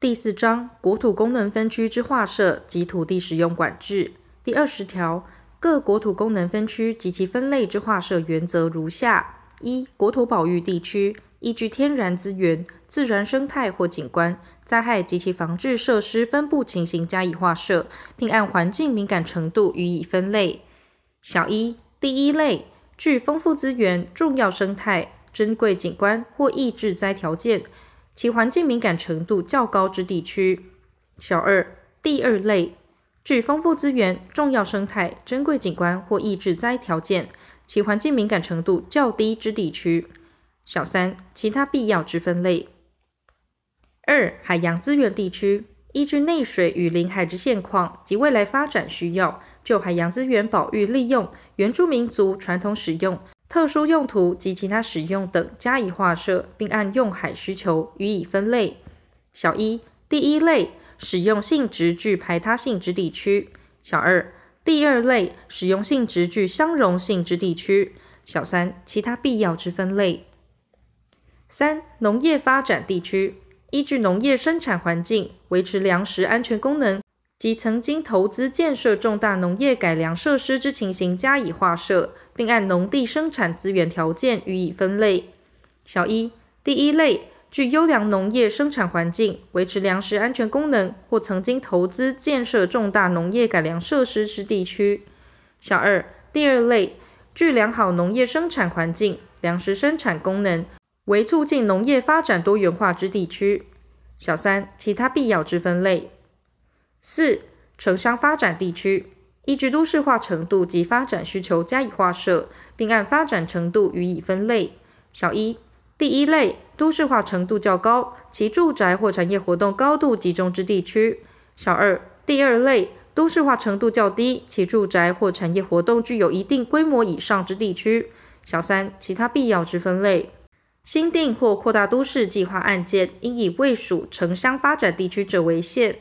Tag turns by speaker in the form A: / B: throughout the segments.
A: 第四章国土功能分区之划设及土地使用管制第二十条，各国土功能分区及其分类之划设原则如下：一、国土保育地区依据天然资源、自然生态或景观、灾害及其防治设施分布情形加以划设，并按环境敏感程度予以分类。小一第一类，具丰富资源、重要生态、珍贵景观或易置灾条件。其环境敏感程度较高之地区。小二，第二类，具丰富资源、重要生态、珍贵景观或易置灾条件，其环境敏感程度较低之地区。小三，其他必要之分类。二、海洋资源地区，依据内水与临海之现况及未来发展需要，就海洋资源保育利用、原住民族传统使用。特殊用途及其他使用等加以划设，并按用海需求予以分类。小一第一类使用性质具排他性之地区；小二第二类使用性质具相容性之地区；小三其他必要之分类。三、农业发展地区依据农业生产环境、维持粮食安全功能及曾经投资建设重大农业改良设施之情形加以划设。并按农地生产资源条件予以分类。小一第一类，具优良农业生产环境、维持粮食安全功能或曾经投资建设重大农业改良设施之地区。小二第二类，具良好农业生产环境、粮食生产功能，为促进农业发展多元化之地区。小三其他必要之分类。四、城乡发展地区。依据都市化程度及发展需求加以划设，并按发展程度予以分类。小一第一类，都市化程度较高，其住宅或产业活动高度集中之地区。小二第二类，都市化程度较低，其住宅或产业活动具有一定规模以上之地区。小三其他必要之分类。新订或扩大都市计划案件，应以未属城乡发展地区者为限。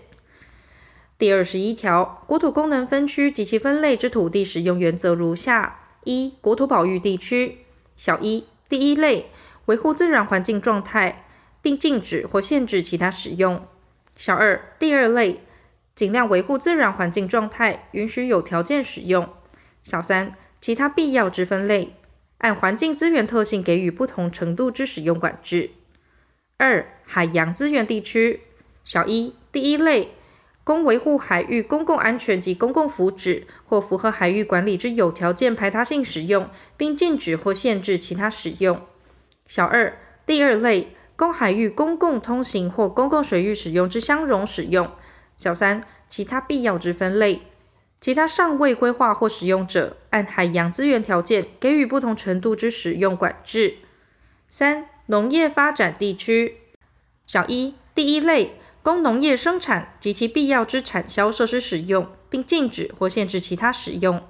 A: 第二十一条，国土功能分区及其分类之土地使用原则如下：一、国土保育地区，小一第一类，维护自然环境状态，并禁止或限制其他使用；小二第二类，尽量维护自然环境状态，允许有条件使用；小三其他必要之分类，按环境资源特性给予不同程度之使用管制。二、海洋资源地区，小一第一类。供维护海域公共安全及公共福祉，或符合海域管理之有条件排他性使用，并禁止或限制其他使用。小二第二类，供海域公共通行或公共水域使用之相容使用。小三其他必要之分类，其他尚未规划或使用者，按海洋资源条件给予不同程度之使用管制。三农业发展地区，小一第一类。供农业生产及其必要之产销设施使用，并禁止或限制其他使用。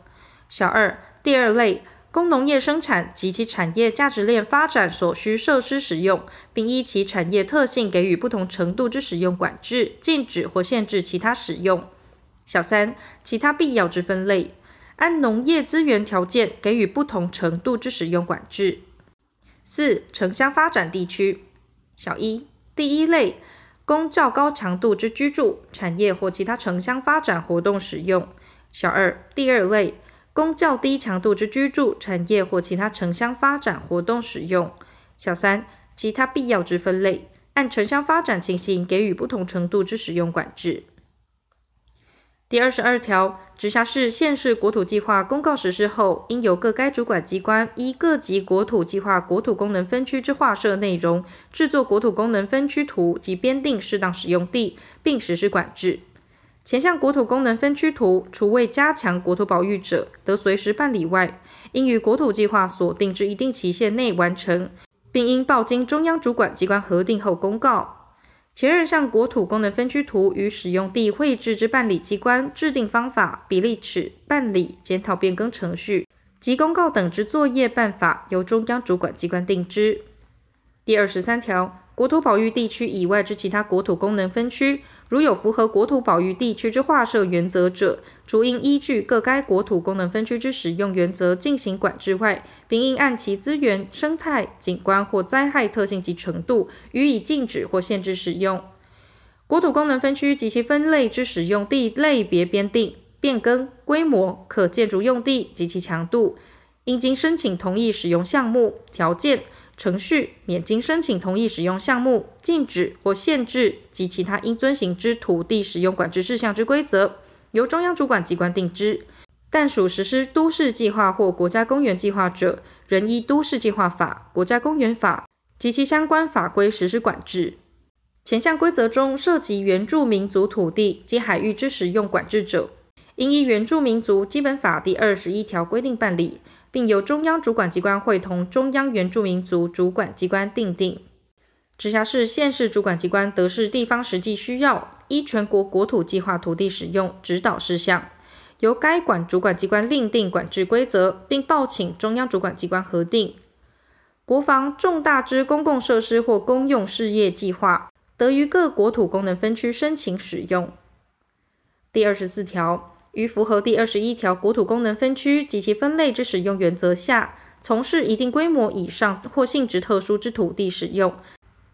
A: 小二第二类，供农业生产及其产业价值链发展所需设施使用，并依其产业特性给予不同程度之使用管制，禁止或限制其他使用。小三其他必要之分类，按农业资源条件给予不同程度之使用管制。四城乡发展地区，小一第一类。供较高强度之居住、产业或其他城乡发展活动使用。小二第二类，供较低强度之居住、产业或其他城乡发展活动使用。小三其他必要之分类，按城乡发展情形给予不同程度之使用管制。第二十二条，直辖市、县市国土计划公告实施后，应由各该主管机关依各级国土计划国土功能分区之划设内容，制作国土功能分区图及编定适当使用地，并实施管制。前项国土功能分区图，除为加强国土保育者，得随时办理外，应于国土计划所定之一定期限内完成，并应报经中央主管机关核定后公告。前二项国土功能分区图与使用地绘制之办理机关制定方法、比例尺、办理、检讨变更程序及公告等之作业办法，由中央主管机关定之。第二十三条。国土保育地区以外之其他国土功能分区，如有符合国土保育地区之划设原则者，除应依据各该国土功能分区之使用原则进行管制外，并应按其资源、生态、景观或灾害特性及程度，予以禁止或限制使用。国土功能分区及其分类之使用地类别编定、变更、规模、可建筑用地及其强度，应经申请同意使用项目条件、程序，免经申请同意使用项目禁止或限制及其他应遵行之土地使用管制事项之规则，由中央主管机关定之。但属实施都市计划或国家公园计划者，仍依都市计划法、国家公园法及其相关法规实施管制。前项规则中涉及原住民族土地及海域之使用管制者，应依原住民族基本法第二十一条规定办理。并由中央主管机关会同中央原住民族主管机关订定。直辖市、县市主管机关得视地方实际需要，依全国国土计划土地使用指导事项，由该管主管机关另定管制规则，并报请中央主管机关核定。国防重大之公共设施或公用事业计划，得于各国土功能分区申请使用。第二十四条。于符合第二十一条国土功能分区及其分类之使用原则下，从事一定规模以上或性质特殊之土地使用，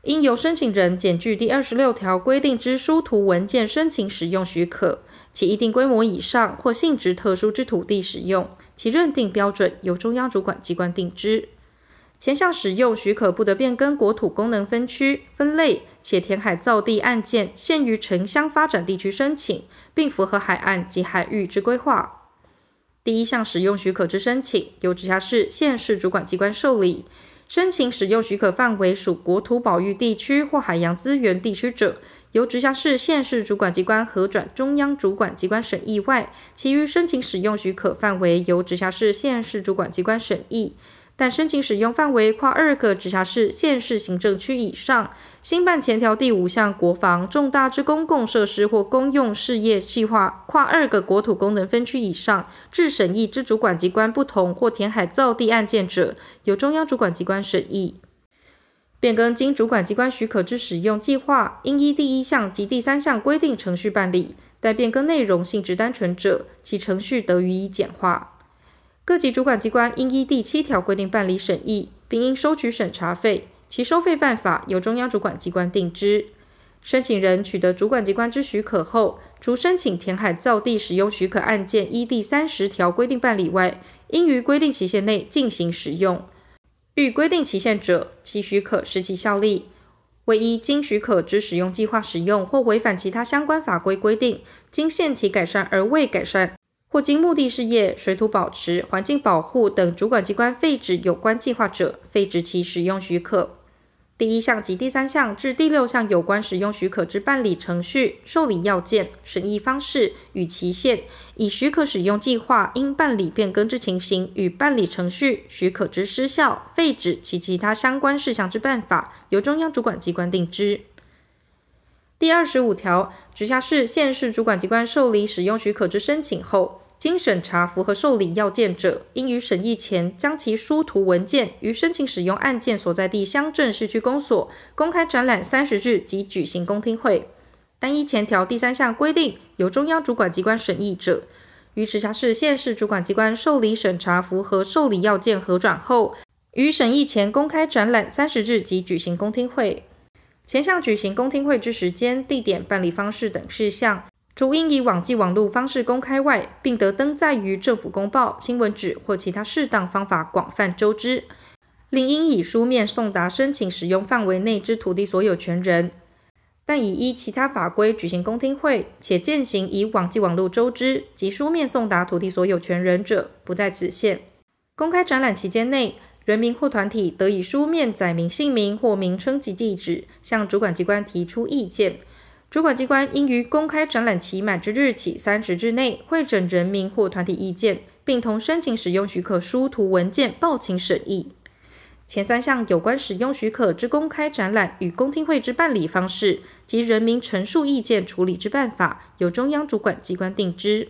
A: 应由申请人检具第二十六条规定之书图文件申请使用许可。其一定规模以上或性质特殊之土地使用，其认定标准由中央主管机关定之。前项使用许可不得变更国土功能分区分类，且填海造地案件限于城乡发展地区申请，并符合海岸及海域之规划。第一项使用许可之申请，由直辖市、县市主管机关受理。申请使用许可范围属国土保育地区或海洋资源地区者，由直辖市、县市主管机关核转中央主管机关审议外，其余申请使用许可范围由直辖市、县市主管机关审议。但申请使用范围跨二个直辖市、县市行政区以上，新办前条第五项国防重大之公共设施或公用事业计划跨二个国土功能分区以上，至审议之主管机关不同或填海造地案件者，由中央主管机关审议。变更经主管机关许可之使用计划，应依第一项及第三项规定程序办理，待变更内容性质单纯者，其程序得予以简化。各级主管机关应依第七条规定办理审议，并应收取审查费，其收费办法由中央主管机关定之。申请人取得主管机关之许可后，除申请填海造地使用许可案件依第三十条规定办理外，应于规定期限内进行使用。逾规定期限者，其许可失其效力。唯一经许可之使用计划使用或违反其他相关法规规定，经限期改善而未改善。或经目的事业、水土保持、环境保护等主管机关废止有关计划者，废止其使用许可。第一项及第三项至第六项有关使用许可之办理程序、受理要件、审议方式与期限，以许可使用计划应办理变更之情形与办理程序、许可之失效、废止及其他相关事项之办法，由中央主管机关定之。第二十五条，直辖市、县市主管机关受理使用许可之申请后，经审查符合受理要件者，应于审议前将其书图文件于申请使用案件所在地乡镇市区公所公开展览三十日及举行公听会。单一前条第三项规定由中央主管机关审议者，于直辖市、县市主管机关受理审查符合受理要件核转后，于审议前公开展览三十日及举行公听会。前项举行公听会之时间、地点、办理方式等事项。除应以网际网路方式公开外，并得登载于政府公报、新闻纸或其他适当方法广泛周知。另应以书面送达申请使用范围内之土地所有权人。但已依其他法规举行公听会，且践行以网际网路周知及书面送达土地所有权人者，不在此限。公开展览期间内，人民或团体得以书面载明姓名或名称及地址，向主管机关提出意见。主管机关应于公开展览期满之日起三十日内会诊人民或团体意见，并同申请使用许可书图文件报请审议。前三项有关使用许可之公开展览与公听会之办理方式及人民陈述意见处理之办法，由中央主管机关定之。